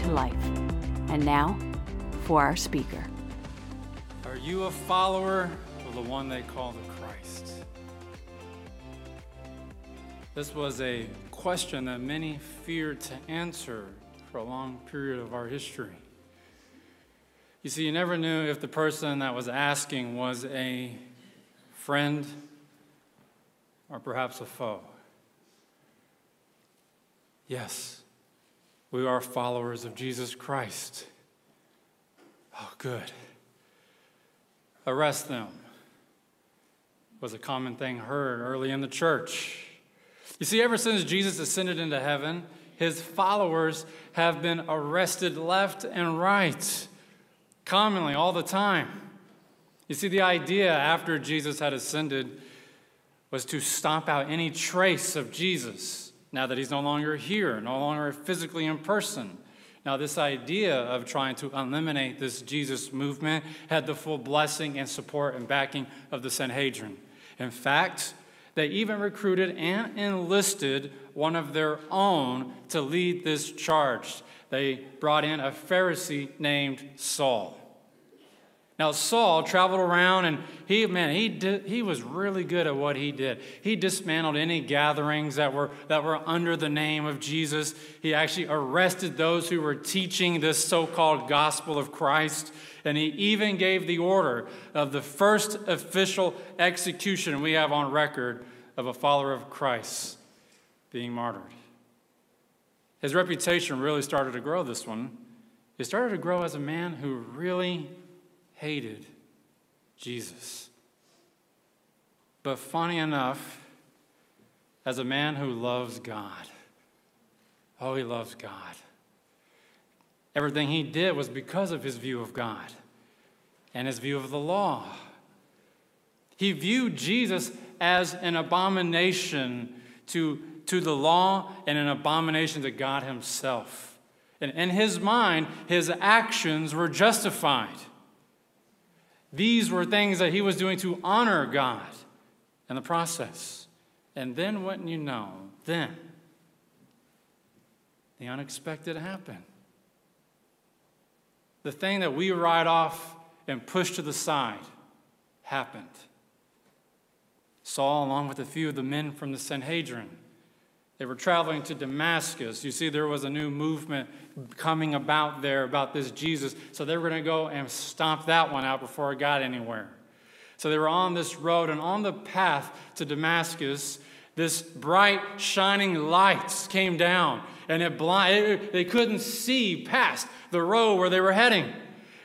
to life. And now, for our speaker. Are you a follower of the one they call the Christ? This was a question that many feared to answer for a long period of our history. You see, you never knew if the person that was asking was a friend or perhaps a foe. Yes, we are followers of Jesus Christ. Oh, good. Arrest them was a common thing heard early in the church. You see, ever since Jesus ascended into heaven, his followers have been arrested left and right, commonly, all the time. You see, the idea after Jesus had ascended was to stomp out any trace of Jesus now that he's no longer here, no longer physically in person. Now, this idea of trying to eliminate this Jesus movement had the full blessing and support and backing of the Sanhedrin. In fact, they even recruited and enlisted one of their own to lead this charge. They brought in a Pharisee named Saul. Now, Saul traveled around and he, man, he, did, he was really good at what he did. He dismantled any gatherings that were, that were under the name of Jesus. He actually arrested those who were teaching this so called gospel of Christ. And he even gave the order of the first official execution we have on record of a follower of Christ being martyred. His reputation really started to grow, this one. It started to grow as a man who really hated Jesus. But funny enough, as a man who loves God, oh, he loves God. Everything he did was because of his view of God and his view of the law. He viewed Jesus as an abomination to, to the law and an abomination to God himself. And in his mind, his actions were justified. These were things that he was doing to honor God in the process. And then, wouldn't you know, then the unexpected happened. The thing that we write off and push to the side happened. Saul, along with a few of the men from the Sanhedrin, they were traveling to Damascus. You see, there was a new movement coming about there about this Jesus. So they were going to go and stomp that one out before it got anywhere. So they were on this road, and on the path to Damascus, this bright, shining light came down, and it blind, they couldn't see past the road where they were heading.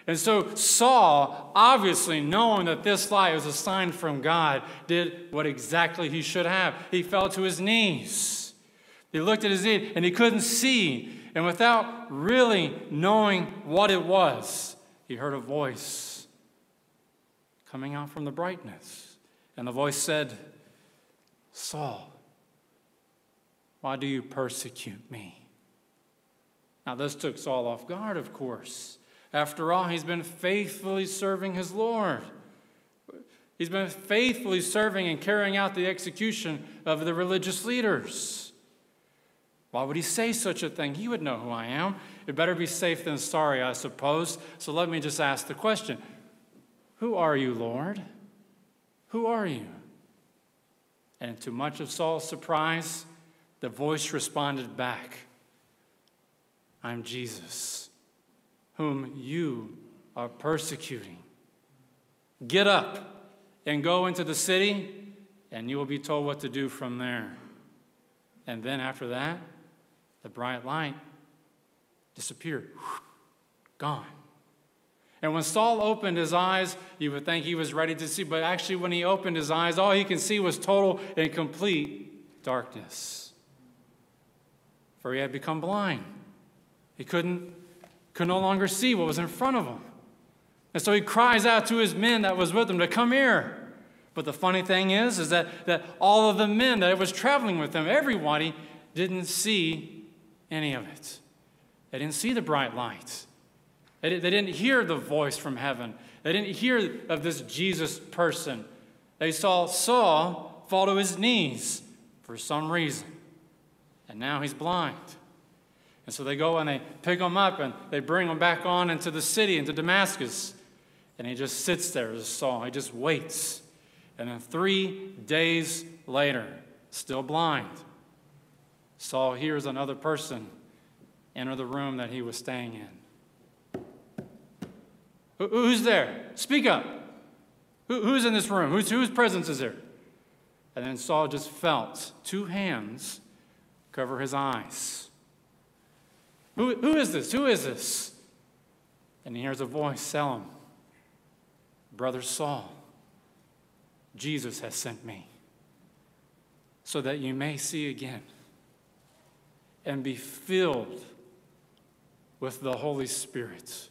And so Saul, obviously knowing that this light was a sign from God, did what exactly he should have. He fell to his knees. He looked at his knee and he couldn't see. And without really knowing what it was, he heard a voice coming out from the brightness. And the voice said, Saul, why do you persecute me? Now, this took Saul off guard, of course. After all, he's been faithfully serving his Lord. He's been faithfully serving and carrying out the execution of the religious leaders. Why would he say such a thing? He would know who I am. It better be safe than sorry, I suppose. So let me just ask the question Who are you, Lord? Who are you? And to much of Saul's surprise, the voice responded back I'm Jesus, whom you are persecuting. Get up and go into the city, and you will be told what to do from there. And then after that, the bright light disappeared, gone. And when Saul opened his eyes, you would think he was ready to see, but actually, when he opened his eyes, all he can see was total and complete darkness. For he had become blind. He couldn't could no longer see what was in front of him. And so he cries out to his men that was with him to come here. But the funny thing is, is that, that all of the men that was traveling with him, everybody didn't see any of it. They didn't see the bright lights. They, they didn't hear the voice from heaven. They didn't hear of this Jesus person. They saw Saul fall to his knees for some reason. And now he's blind. And so they go and they pick him up and they bring him back on into the city, into Damascus. And he just sits there as Saul. He just waits. And then three days later, still blind, Saul hears another person enter the room that he was staying in. Who's there? Speak up. Who's in this room? Whose, whose presence is there? And then Saul just felt two hands cover his eyes. Who, who is this? Who is this? And he hears a voice tell him, Brother Saul, Jesus has sent me so that you may see again and be filled with the Holy Spirit.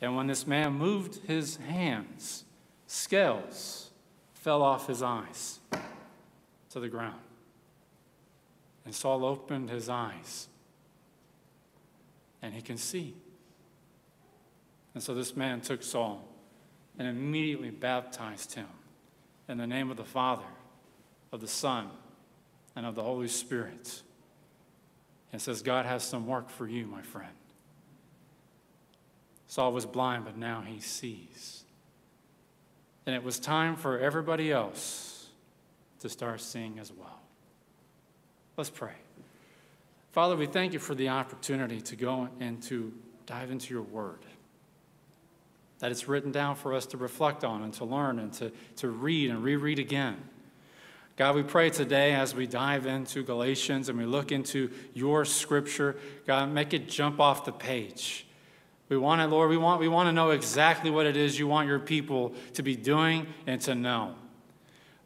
And when this man moved his hands, scales fell off his eyes to the ground. And Saul opened his eyes and he can see. And so this man took Saul and immediately baptized him in the name of the Father, of the Son, and of the Holy Spirit. And says, God has some work for you, my friend. Saul was blind, but now he sees. And it was time for everybody else to start seeing as well. Let's pray. Father, we thank you for the opportunity to go and to dive into your word. That it's written down for us to reflect on and to learn and to, to read and reread again. God, we pray today as we dive into Galatians and we look into your scripture, God, make it jump off the page. We want it, Lord, we want, we want to know exactly what it is you want your people to be doing and to know.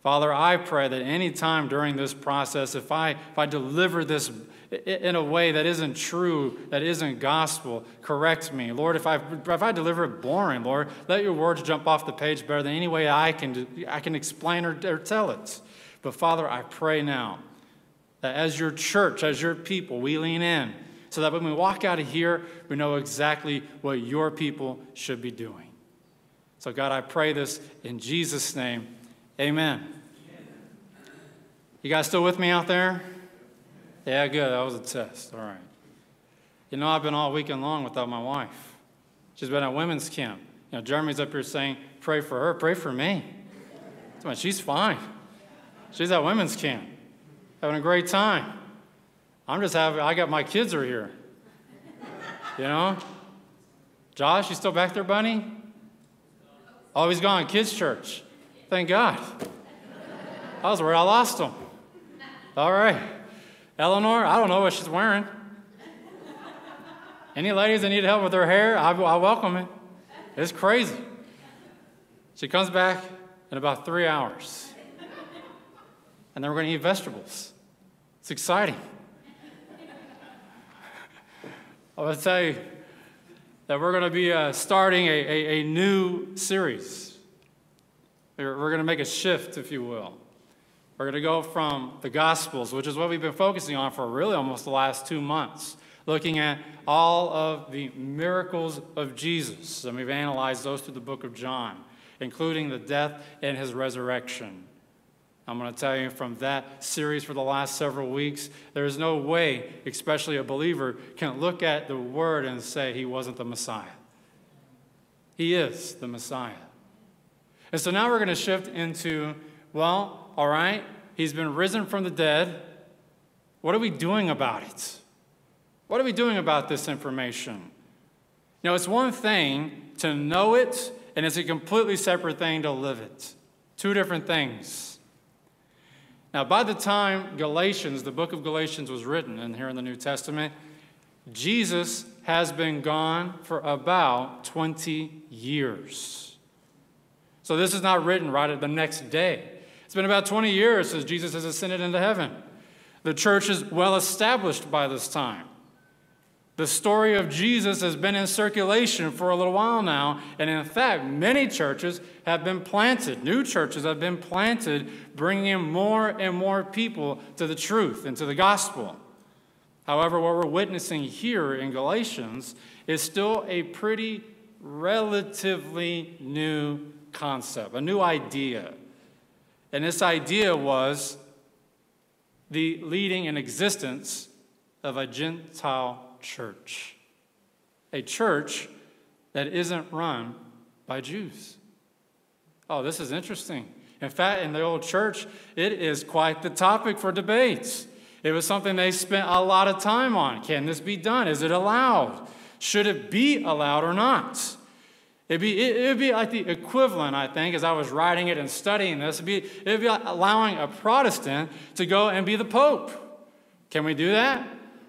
Father, I pray that any time during this process, if I, if I deliver this in a way that isn't true, that isn't gospel, correct me. Lord, if I, if I deliver it boring, Lord, let your words jump off the page better than any way I can, I can explain or, or tell it. But Father, I pray now that as your church, as your people, we lean in so that when we walk out of here, we know exactly what your people should be doing. So, God, I pray this in Jesus' name. Amen. You guys still with me out there? Yeah, good. That was a test. All right. You know, I've been all weekend long without my wife. She's been at women's camp. You know, Jeremy's up here saying, pray for her, pray for me. She's fine. She's at women's camp, having a great time. I'm just having, I got my kids are here. You know? Josh, you still back there, Bunny? Oh, he's gone, kids' church. Thank God. I was worried I lost him. All right. Eleanor, I don't know what she's wearing. Any ladies that need help with their hair, I, I welcome it. It's crazy. She comes back in about three hours. And then we're going to eat vegetables. It's exciting. I tell you that we're going to be uh, starting a, a, a new series. We're, we're going to make a shift, if you will. We're going to go from the Gospels, which is what we've been focusing on for really almost the last two months, looking at all of the miracles of Jesus. And we've analyzed those through the book of John, including the death and his resurrection. I'm going to tell you from that series for the last several weeks, there is no way, especially a believer, can look at the word and say he wasn't the Messiah. He is the Messiah. And so now we're going to shift into, well, all right? He's been risen from the dead. What are we doing about it? What are we doing about this information? Know, it's one thing to know it, and it's a completely separate thing to live it. Two different things. Now, by the time Galatians, the book of Galatians, was written, and here in the New Testament, Jesus has been gone for about 20 years. So this is not written right at the next day. It's been about 20 years since Jesus has ascended into heaven. The church is well established by this time. The story of Jesus has been in circulation for a little while now, and in fact, many churches have been planted. New churches have been planted, bringing in more and more people to the truth and to the gospel. However, what we're witnessing here in Galatians is still a pretty relatively new concept, a new idea. And this idea was the leading and existence of a Gentile church, a church that isn't run by Jews. Oh, this is interesting. In fact, in the old church, it is quite the topic for debates. It was something they spent a lot of time on. Can this be done? Is it allowed? Should it be allowed or not? It'd be, it, would be like the equivalent, I think, as I was writing it and studying this, it'd be, it'd be like allowing a Protestant to go and be the Pope. Can we do that?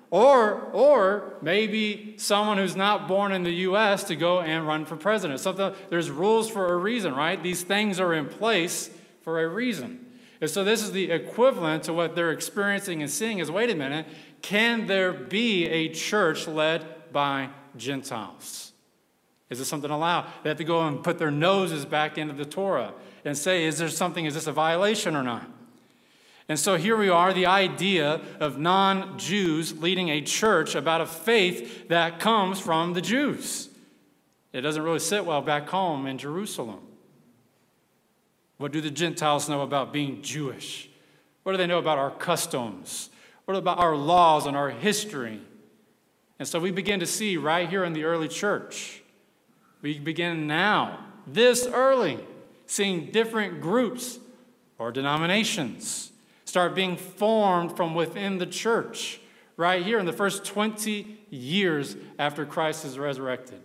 Or, or maybe someone who's not born in the U.S. to go and run for president. Something, there's rules for a reason, right? These things are in place for a reason. And so this is the equivalent to what they're experiencing and seeing is wait a minute, can there be a church led by Gentiles? Is this something allowed? They have to go and put their noses back into the Torah and say, is there something, is this a violation or not? And so here we are, the idea of non Jews leading a church about a faith that comes from the Jews. It doesn't really sit well back home in Jerusalem. What do the Gentiles know about being Jewish? What do they know about our customs? What about our laws and our history? And so we begin to see right here in the early church, we begin now, this early, seeing different groups or denominations start being formed from within the church right here in the first 20 years after Christ is resurrected.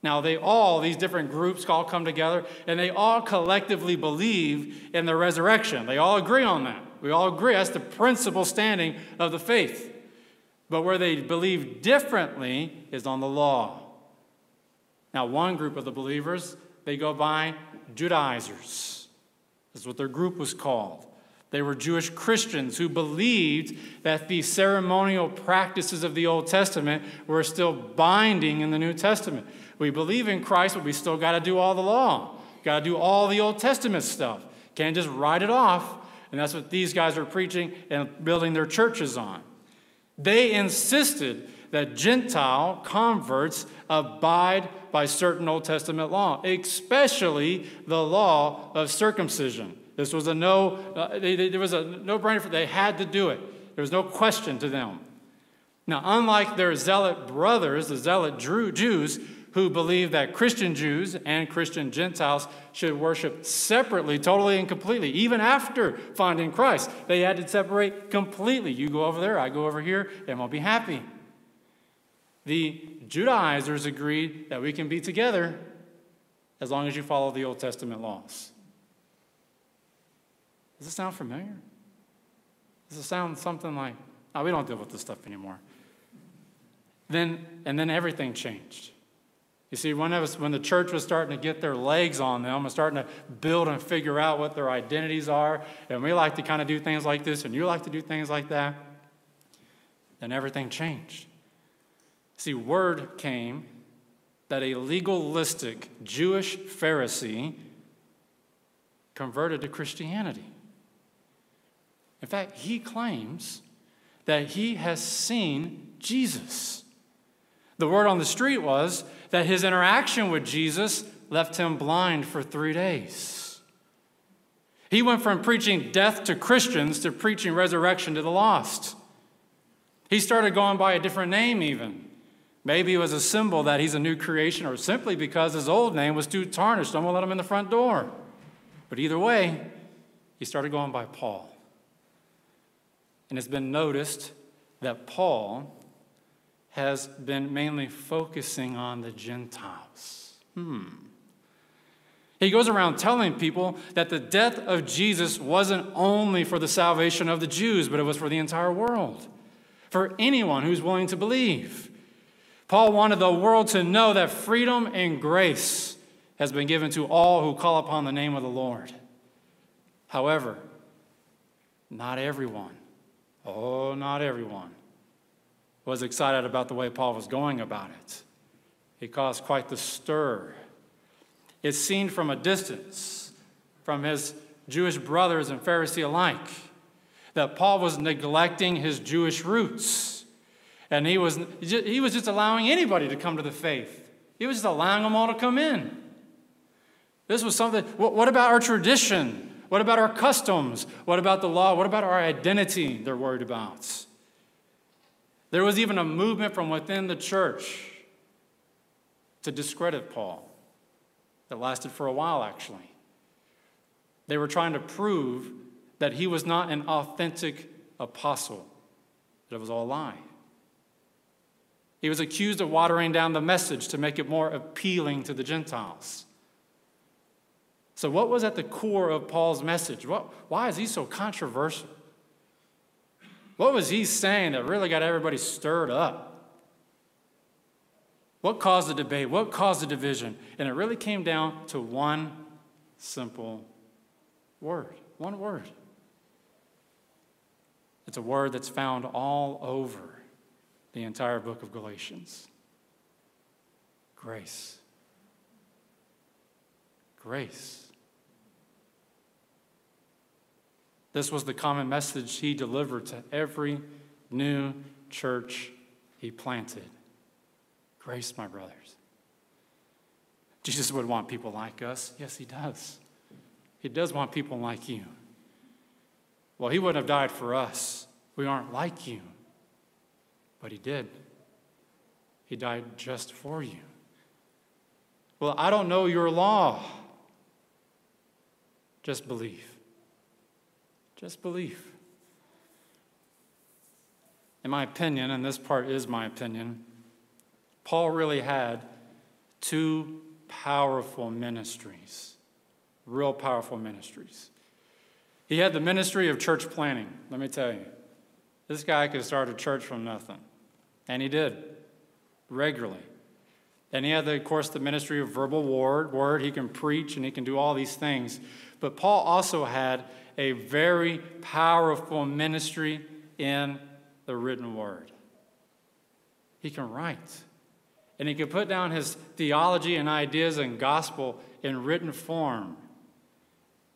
Now, they all, these different groups, all come together and they all collectively believe in the resurrection. They all agree on that. We all agree. That's the principal standing of the faith. But where they believe differently is on the law. Now, one group of the believers, they go by Judaizers. That's what their group was called. They were Jewish Christians who believed that the ceremonial practices of the Old Testament were still binding in the New Testament. We believe in Christ, but we still got to do all the law. Got to do all the Old Testament stuff. Can't just write it off. And that's what these guys are preaching and building their churches on. They insisted that Gentile converts abide by certain Old Testament law, especially the law of circumcision. This was a no, uh, they, they, there was a no brainer for They had to do it. There was no question to them. Now, unlike their zealot brothers, the zealot Jews, who believed that Christian Jews and Christian Gentiles should worship separately, totally and completely, even after finding Christ. They had to separate completely. You go over there, I go over here, and we'll be happy. The Judaizers agreed that we can be together as long as you follow the Old Testament laws. Does this sound familiar? Does it sound something like, oh, we don't deal with this stuff anymore? Then, and then everything changed. You see, when, when the church was starting to get their legs on them and starting to build and figure out what their identities are, and we like to kind of do things like this, and you like to do things like that, then everything changed. See, word came that a legalistic Jewish Pharisee converted to Christianity. In fact, he claims that he has seen Jesus. The word on the street was that his interaction with Jesus left him blind for three days. He went from preaching death to Christians to preaching resurrection to the lost. He started going by a different name, even. Maybe it was a symbol that he's a new creation, or simply because his old name was too tarnished. Someone let him in the front door. But either way, he started going by Paul. And it's been noticed that Paul has been mainly focusing on the Gentiles. Hmm. He goes around telling people that the death of Jesus wasn't only for the salvation of the Jews, but it was for the entire world, for anyone who's willing to believe. Paul wanted the world to know that freedom and grace has been given to all who call upon the name of the Lord. However, not everyone Oh, not everyone was excited about the way Paul was going about it. He caused quite the stir. It's seen from a distance, from his Jewish brothers and Pharisee alike, that Paul was neglecting his Jewish roots. And he was, he was just allowing anybody to come to the faith. He was just allowing them all to come in. This was something, what about our tradition? What about our customs? What about the law? What about our identity they're worried about? There was even a movement from within the church to discredit Paul that lasted for a while, actually. They were trying to prove that he was not an authentic apostle, that it was all a lie. He was accused of watering down the message to make it more appealing to the Gentiles. So, what was at the core of Paul's message? What, why is he so controversial? What was he saying that really got everybody stirred up? What caused the debate? What caused the division? And it really came down to one simple word. One word. It's a word that's found all over the entire book of Galatians grace. Grace. This was the common message he delivered to every new church he planted. Grace, my brothers. Jesus would want people like us. Yes, he does. He does want people like you. Well, he wouldn't have died for us. We aren't like you. But he did. He died just for you. Well, I don't know your law. Just believe. Just believe. In my opinion, and this part is my opinion, Paul really had two powerful ministries, real powerful ministries. He had the ministry of church planting, let me tell you. This guy could start a church from nothing, and he did regularly. And he had, the, of course, the ministry of verbal word, word. He can preach and he can do all these things. But Paul also had a very powerful ministry in the written word. He can write, and he can put down his theology and ideas and gospel in written form.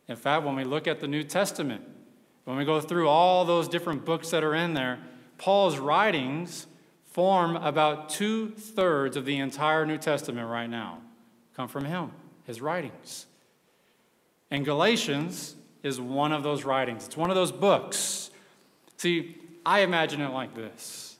In fact, when we look at the New Testament, when we go through all those different books that are in there, Paul's writings form about two thirds of the entire New Testament right now, come from him, his writings. And Galatians is one of those writings, it's one of those books. See, I imagine it like this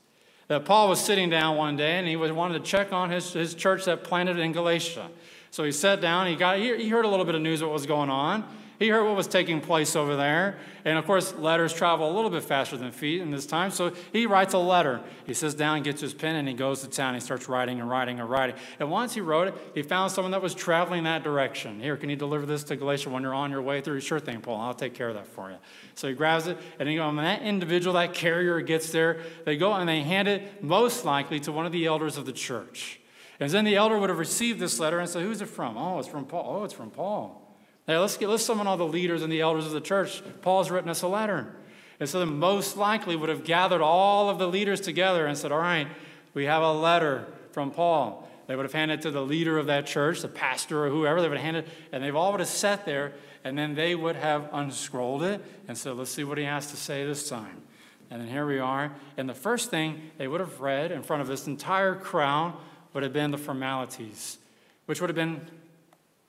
that Paul was sitting down one day and he was, wanted to check on his, his church that planted in Galatia. So he sat down, he, got, he heard a little bit of news what was going on. He heard what was taking place over there. And of course, letters travel a little bit faster than feet in this time. So he writes a letter. He sits down, gets his pen, and he goes to town. He starts writing and writing and writing. And once he wrote it, he found someone that was traveling that direction. Here, can you deliver this to Galatia when you're on your way through? Sure thing, Paul. I'll take care of that for you. So he grabs it, and he when that individual, that carrier gets there, they go and they hand it most likely to one of the elders of the church. And then the elder would have received this letter and said, Who's it from? Oh, it's from Paul. Oh, it's from Paul. Now, let's, get, let's summon all the leaders and the elders of the church. Paul's written us a letter. And so, then most likely would have gathered all of the leaders together and said, All right, we have a letter from Paul. They would have handed it to the leader of that church, the pastor or whoever. They would have handed, and they've all would have sat there, and then they would have unscrolled it and said, Let's see what he has to say this time. And then here we are. And the first thing they would have read in front of this entire crowd would have been the formalities, which would have been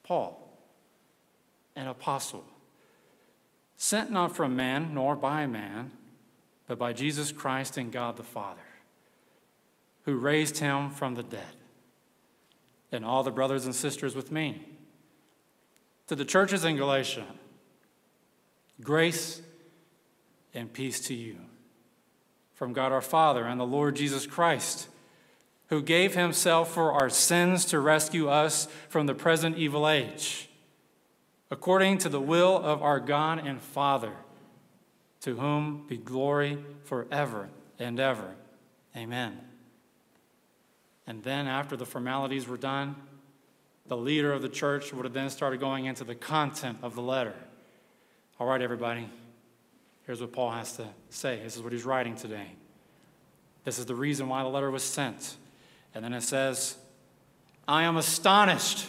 Paul an apostle, sent not from man nor by man, but by Jesus Christ and God the Father, who raised him from the dead, and all the brothers and sisters with me. To the churches in Galatia, grace and peace to you from God our Father and the Lord Jesus Christ, who gave himself for our sins to rescue us from the present evil age according to the will of our God and Father, to whom be glory forever and ever. Amen. And then, after the formalities were done, the leader of the church would have then started going into the content of the letter. All right, everybody, here's what Paul has to say. This is what he's writing today. This is the reason why the letter was sent. And then it says, I am astonished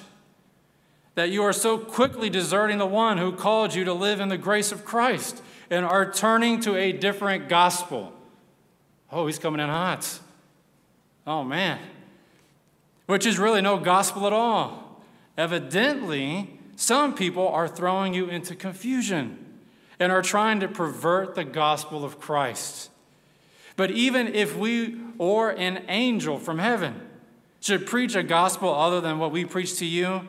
that you are so quickly deserting the one who called you to live in the grace of Christ and are turning to a different gospel. Oh, he's coming in hot. Oh, man. Which is really no gospel at all. Evidently, some people are throwing you into confusion and are trying to pervert the gospel of Christ. But even if we or an angel from heaven should preach a gospel other than what we preach to you,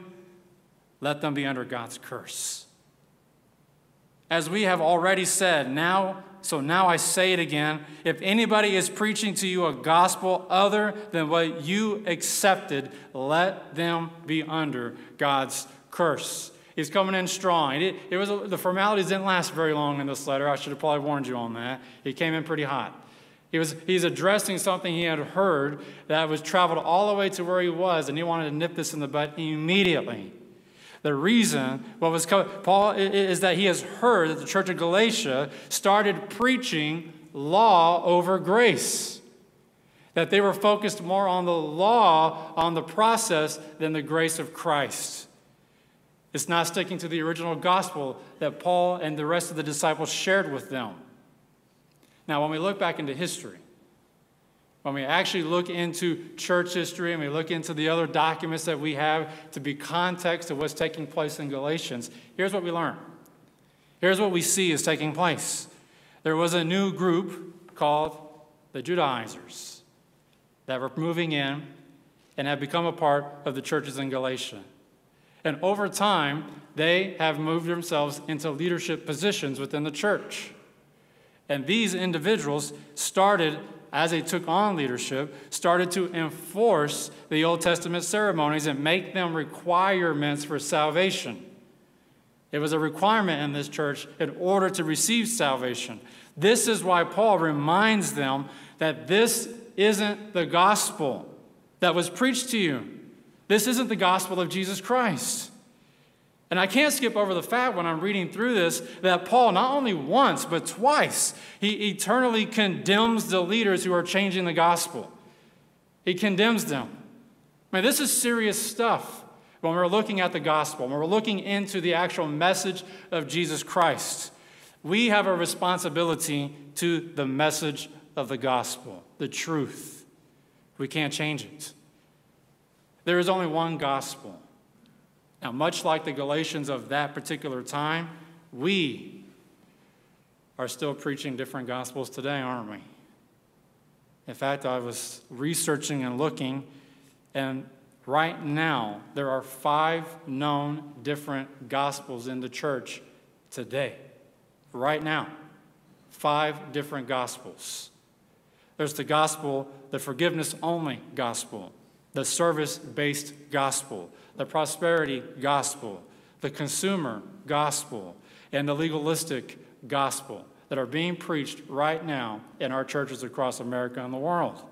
let them be under God's curse. As we have already said, now, so now I say it again if anybody is preaching to you a gospel other than what you accepted, let them be under God's curse. He's coming in strong. It, it was the formalities didn't last very long in this letter. I should have probably warned you on that. He came in pretty hot. He was, he's addressing something he had heard that was traveled all the way to where he was, and he wanted to nip this in the bud immediately. The reason what was Paul is that he has heard that the church of Galatia started preaching law over grace. That they were focused more on the law, on the process, than the grace of Christ. It's not sticking to the original gospel that Paul and the rest of the disciples shared with them. Now, when we look back into history, when we actually look into church history and we look into the other documents that we have to be context of what's taking place in Galatians, here's what we learn. Here's what we see is taking place. There was a new group called the Judaizers that were moving in and have become a part of the churches in Galatia. And over time, they have moved themselves into leadership positions within the church. And these individuals started, as they took on leadership, started to enforce the Old Testament ceremonies and make them requirements for salvation. It was a requirement in this church in order to receive salvation. This is why Paul reminds them that this isn't the gospel that was preached to you. This isn't the gospel of Jesus Christ. And I can't skip over the fact when I'm reading through this that Paul, not only once, but twice, he eternally condemns the leaders who are changing the gospel. He condemns them. I mean, this is serious stuff when we're looking at the gospel, when we're looking into the actual message of Jesus Christ. We have a responsibility to the message of the gospel, the truth. We can't change it. There is only one gospel. Now, much like the Galatians of that particular time, we are still preaching different gospels today, aren't we? In fact, I was researching and looking, and right now there are five known different gospels in the church today. Right now, five different gospels. There's the gospel, the forgiveness only gospel, the service based gospel, the prosperity gospel, the consumer gospel, and the legalistic gospel that are being preached right now in our churches across America and the world.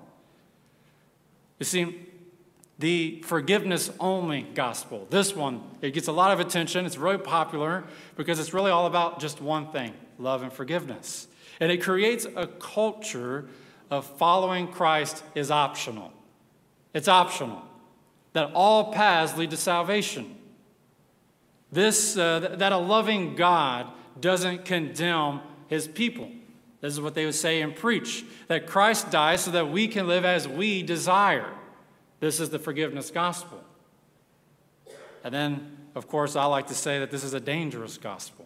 You see, the forgiveness only gospel, this one, it gets a lot of attention. It's really popular because it's really all about just one thing love and forgiveness. And it creates a culture of following Christ is optional. It's optional that all paths lead to salvation. This, uh, that a loving God doesn't condemn his people. This is what they would say and preach that Christ died so that we can live as we desire. This is the forgiveness gospel. And then, of course, I like to say that this is a dangerous gospel.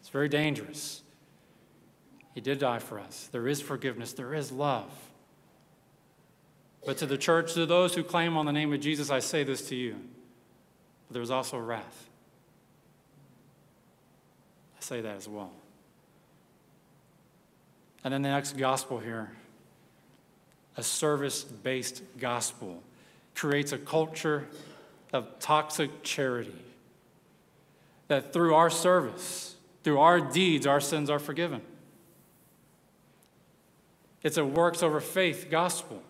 It's very dangerous. He did die for us. There is forgiveness, there is love. But to the church, to those who claim on the name of Jesus, I say this to you. There's also wrath. I say that as well. And then the next gospel here a service based gospel creates a culture of toxic charity. That through our service, through our deeds, our sins are forgiven. It's a works over faith gospel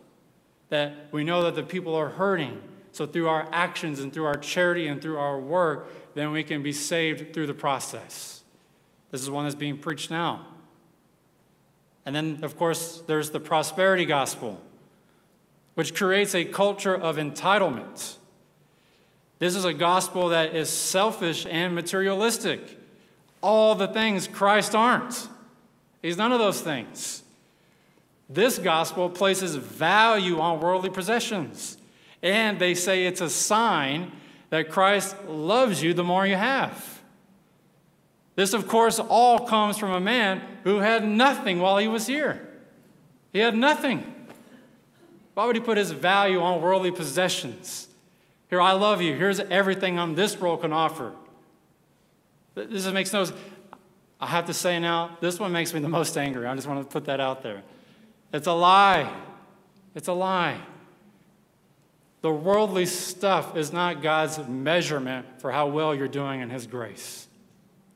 that we know that the people are hurting. So, through our actions and through our charity and through our work, then we can be saved through the process. This is one that's being preached now. And then, of course, there's the prosperity gospel, which creates a culture of entitlement. This is a gospel that is selfish and materialistic. All the things Christ aren't. He's none of those things. This gospel places value on worldly possessions, and they say it's a sign that Christ loves you the more you have. This, of course, all comes from a man who had nothing while he was here. He had nothing. Why would he put his value on worldly possessions? Here, I love you. Here's everything on this world can offer. This makes no sense. I have to say now, this one makes me the most angry. I just want to put that out there. It's a lie. It's a lie. The worldly stuff is not God's measurement for how well you're doing in His grace.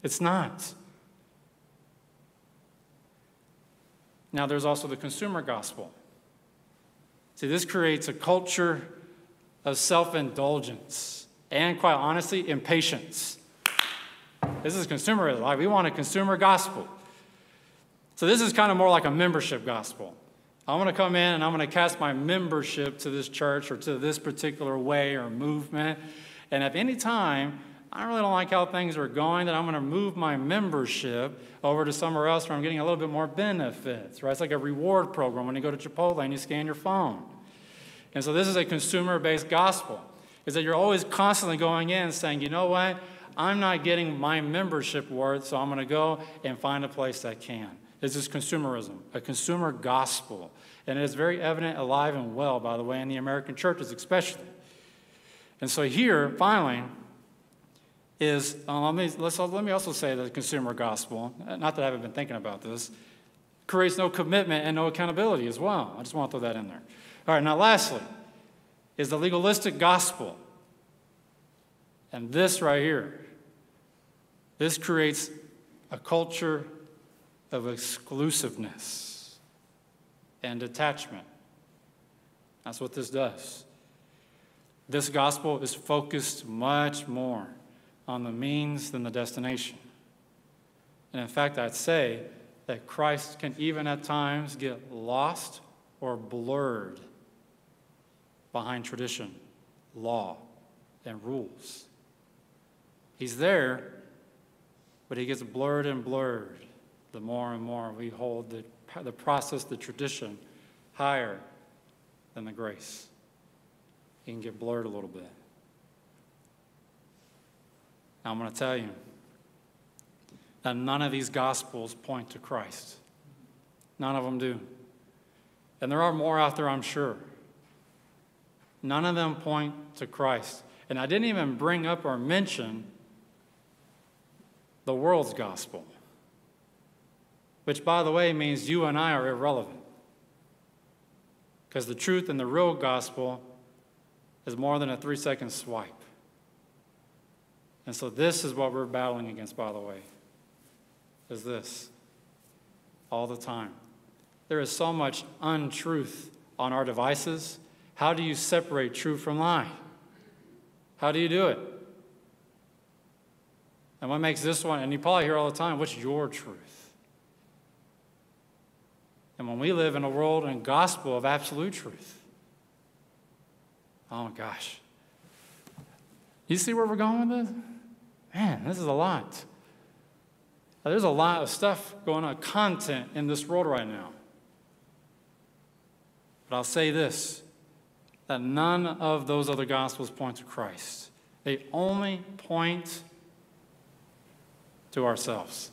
It's not. Now, there's also the consumer gospel. See, this creates a culture of self indulgence and, quite honestly, impatience. This is consumerism. Like we want a consumer gospel. So, this is kind of more like a membership gospel. I'm going to come in and I'm going to cast my membership to this church or to this particular way or movement. And if any time I really don't like how things are going, then I'm going to move my membership over to somewhere else where I'm getting a little bit more benefits, right? It's like a reward program when you go to Chipotle and you scan your phone. And so this is a consumer based gospel, is that you're always constantly going in saying, you know what? I'm not getting my membership worth, so I'm going to go and find a place that can. Is this consumerism, a consumer gospel. And it is very evident, alive, and well, by the way, in the American churches especially. And so here, finally, is uh, let, me, let me also say that the consumer gospel, not that I haven't been thinking about this, creates no commitment and no accountability as well. I just want to throw that in there. All right, now lastly, is the legalistic gospel. And this right here, this creates a culture of exclusiveness and detachment. That's what this does. This gospel is focused much more on the means than the destination. And in fact, I'd say that Christ can even at times get lost or blurred behind tradition, law, and rules. He's there, but he gets blurred and blurred the more and more we hold the, the process, the tradition, higher than the grace. He can get blurred a little bit. Now, I'm going to tell you that none of these gospels point to Christ. None of them do. And there are more out there, I'm sure. None of them point to Christ. And I didn't even bring up or mention the world's gospel which, by the way, means you and I are irrelevant. Because the truth and the real gospel is more than a three second swipe. And so, this is what we're battling against, by the way, is this all the time. There is so much untruth on our devices. How do you separate truth from lie? How do you do it? And what makes this one, and you probably hear all the time, what's your truth? And when we live in a world and gospel of absolute truth, oh my gosh. You see where we're going with this? Man, this is a lot. There's a lot of stuff going on, content in this world right now. But I'll say this that none of those other gospels point to Christ. They only point to ourselves.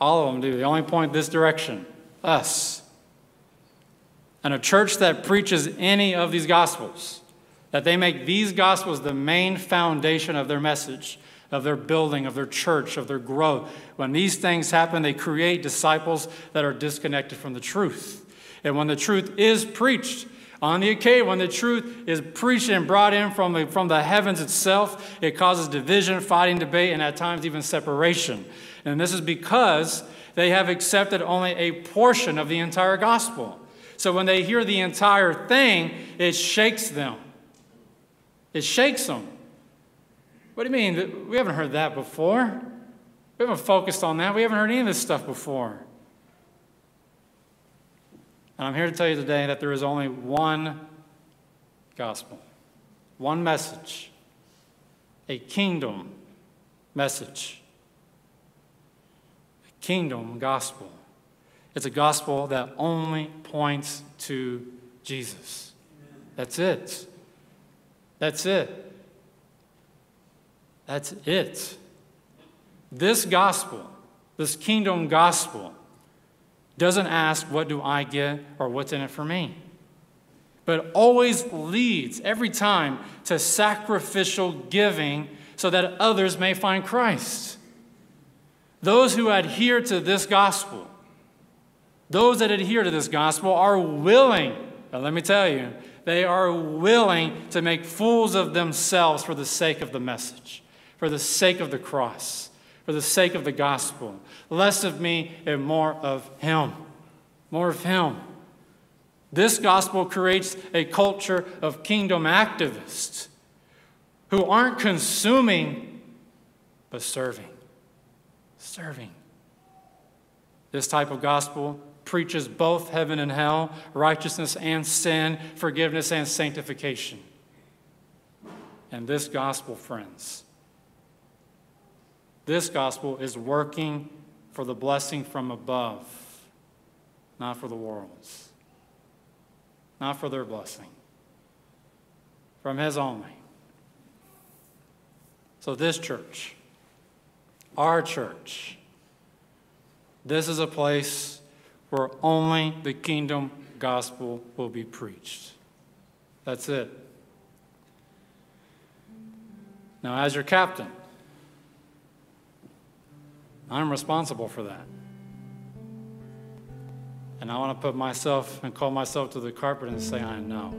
All of them do. They only point this direction us. And a church that preaches any of these gospels, that they make these gospels the main foundation of their message, of their building, of their church, of their growth. When these things happen, they create disciples that are disconnected from the truth. And when the truth is preached, on the occasion, when the truth is preached and brought in from the, from the heavens itself, it causes division, fighting, debate, and at times even separation. And this is because they have accepted only a portion of the entire gospel. So when they hear the entire thing, it shakes them. It shakes them. What do you mean? We haven't heard that before. We haven't focused on that. We haven't heard any of this stuff before. And I'm here to tell you today that there is only one gospel, one message, a kingdom message, kingdom gospel. It's a gospel that only points to Jesus. That's it. That's it. That's it. This gospel, this kingdom gospel, doesn't ask, What do I get or what's in it for me? But always leads every time to sacrificial giving so that others may find Christ. Those who adhere to this gospel, those that adhere to this gospel are willing, let me tell you, they are willing to make fools of themselves for the sake of the message, for the sake of the cross, for the sake of the gospel. Less of me and more of Him. More of Him. This gospel creates a culture of kingdom activists who aren't consuming, but serving. Serving. This type of gospel preaches both heaven and hell, righteousness and sin, forgiveness and sanctification. And this gospel, friends, this gospel is working for the blessing from above, not for the world's, not for their blessing, from His only. So, this church, our church, this is a place where only the kingdom gospel will be preached. That's it. Now, as your captain, I'm responsible for that. And I want to put myself and call myself to the carpet and say, I know.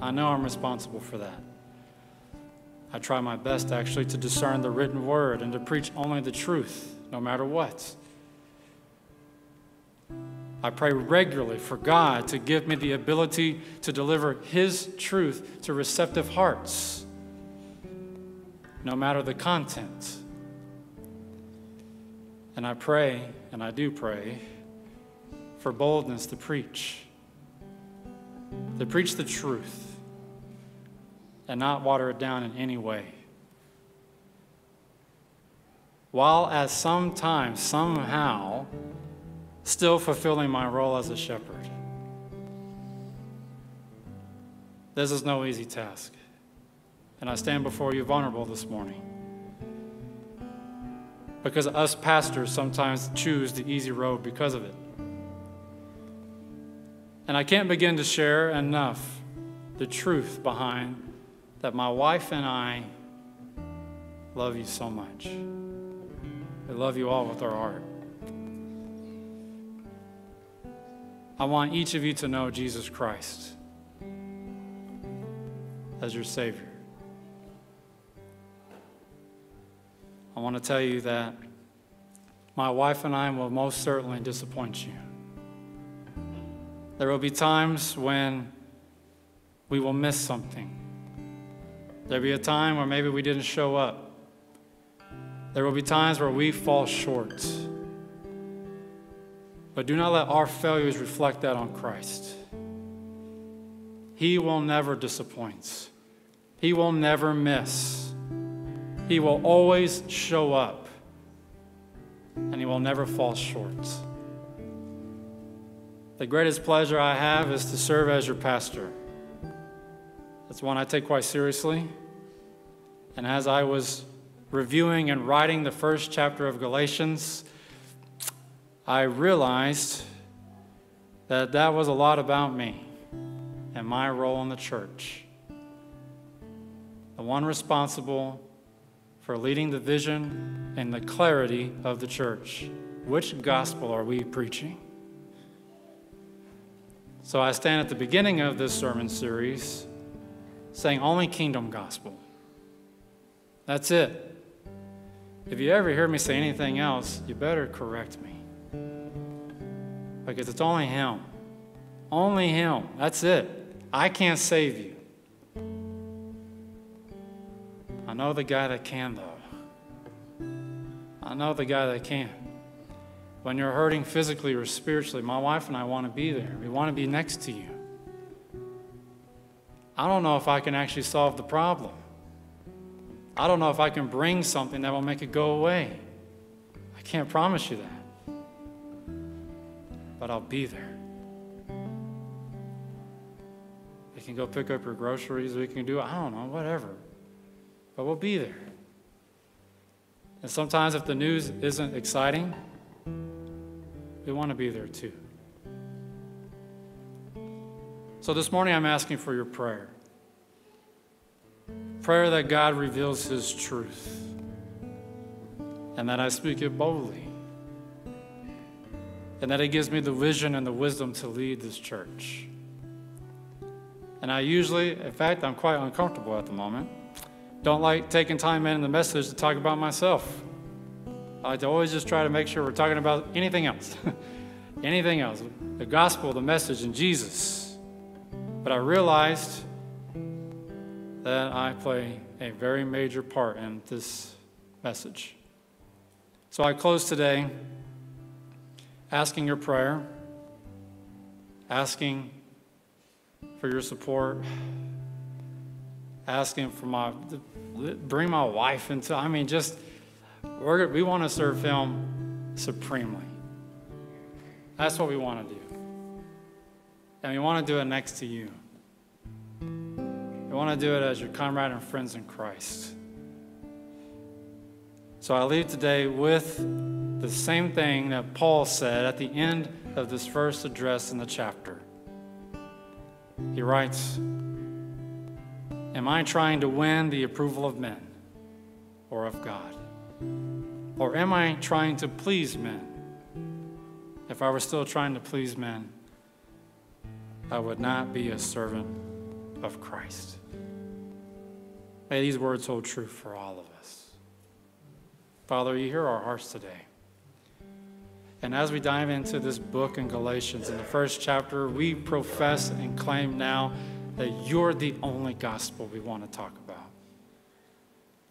I know I'm responsible for that. I try my best actually to discern the written word and to preach only the truth, no matter what. I pray regularly for God to give me the ability to deliver His truth to receptive hearts, no matter the content. And I pray, and I do pray, for boldness to preach, to preach the truth, and not water it down in any way. While at some time, somehow, still fulfilling my role as a shepherd. This is no easy task. And I stand before you vulnerable this morning. Because us pastors sometimes choose the easy road because of it. And I can't begin to share enough the truth behind that my wife and I love you so much. We love you all with our heart. I want each of you to know Jesus Christ as your Savior. I want to tell you that my wife and I will most certainly disappoint you. There will be times when we will miss something. There'll be a time where maybe we didn't show up. There will be times where we fall short. But do not let our failures reflect that on Christ. He will never disappoint, He will never miss. He will always show up, and He will never fall short. The greatest pleasure I have is to serve as your pastor. That's one I take quite seriously. And as I was reviewing and writing the first chapter of Galatians, I realized that that was a lot about me and my role in the church. The one responsible for leading the vision and the clarity of the church. Which gospel are we preaching? So I stand at the beginning of this sermon series saying only kingdom gospel. That's it. If you ever hear me say anything else, you better correct me because it's only Him. Only Him. That's it. I can't save you. I know the guy that can, though. I know the guy that can. When you're hurting physically or spiritually, my wife and I want to be there. We want to be next to you. I don't know if I can actually solve the problem. I don't know if I can bring something that will make it go away. I can't promise you that. But I'll be there. We can go pick up your groceries. We can do, I don't know, whatever. But we'll be there. And sometimes, if the news isn't exciting, we want to be there too. So this morning, I'm asking for your prayer. Prayer that God reveals His truth and that I speak it boldly and that He gives me the vision and the wisdom to lead this church. And I usually, in fact, I'm quite uncomfortable at the moment. Don't like taking time in the message to talk about myself. I like to always just try to make sure we're talking about anything else. anything else. The gospel, the message, and Jesus. But I realized that I play a very major part in this message. So I close today asking your prayer, asking for your support, asking for my, bring my wife into, I mean, just, we're, we want to serve Him supremely. That's what we want to do. And we want to do it next to you. We want to do it as your comrade and friends in Christ. So I leave today with the same thing that Paul said at the end of this first address in the chapter. He writes, Am I trying to win the approval of men or of God? Or am I trying to please men? If I were still trying to please men, I would not be a servant of Christ. May these words hold true for all of us. Father, you hear our hearts today. And as we dive into this book in Galatians, in the first chapter, we profess and claim now that you're the only gospel we want to talk about.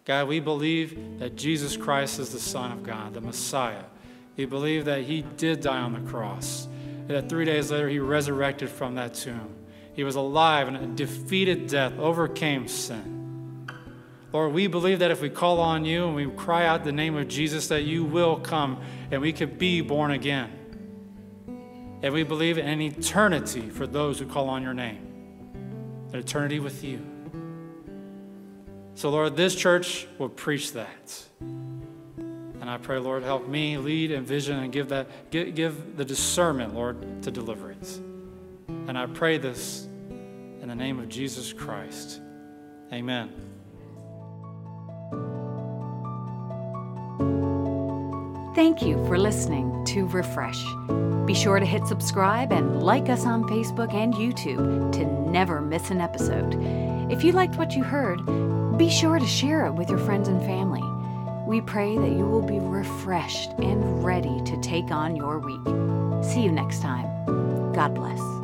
God, we believe that Jesus Christ is the Son of God, the Messiah. We believe that He did die on the cross, that three days later He resurrected from that tomb. He was alive and defeated death, overcame sin. Lord, we believe that if we call on you and we cry out the name of Jesus, that you will come and we could be born again. And we believe in eternity for those who call on your name, an eternity with you. So, Lord, this church will preach that. And I pray, Lord, help me lead and vision and give that give, give the discernment, Lord, to deliver it. And I pray this in the name of Jesus Christ. Amen. Thank you for listening to Refresh. Be sure to hit subscribe and like us on Facebook and YouTube to never miss an episode. If you liked what you heard, be sure to share it with your friends and family. We pray that you will be refreshed and ready to take on your week. See you next time. God bless.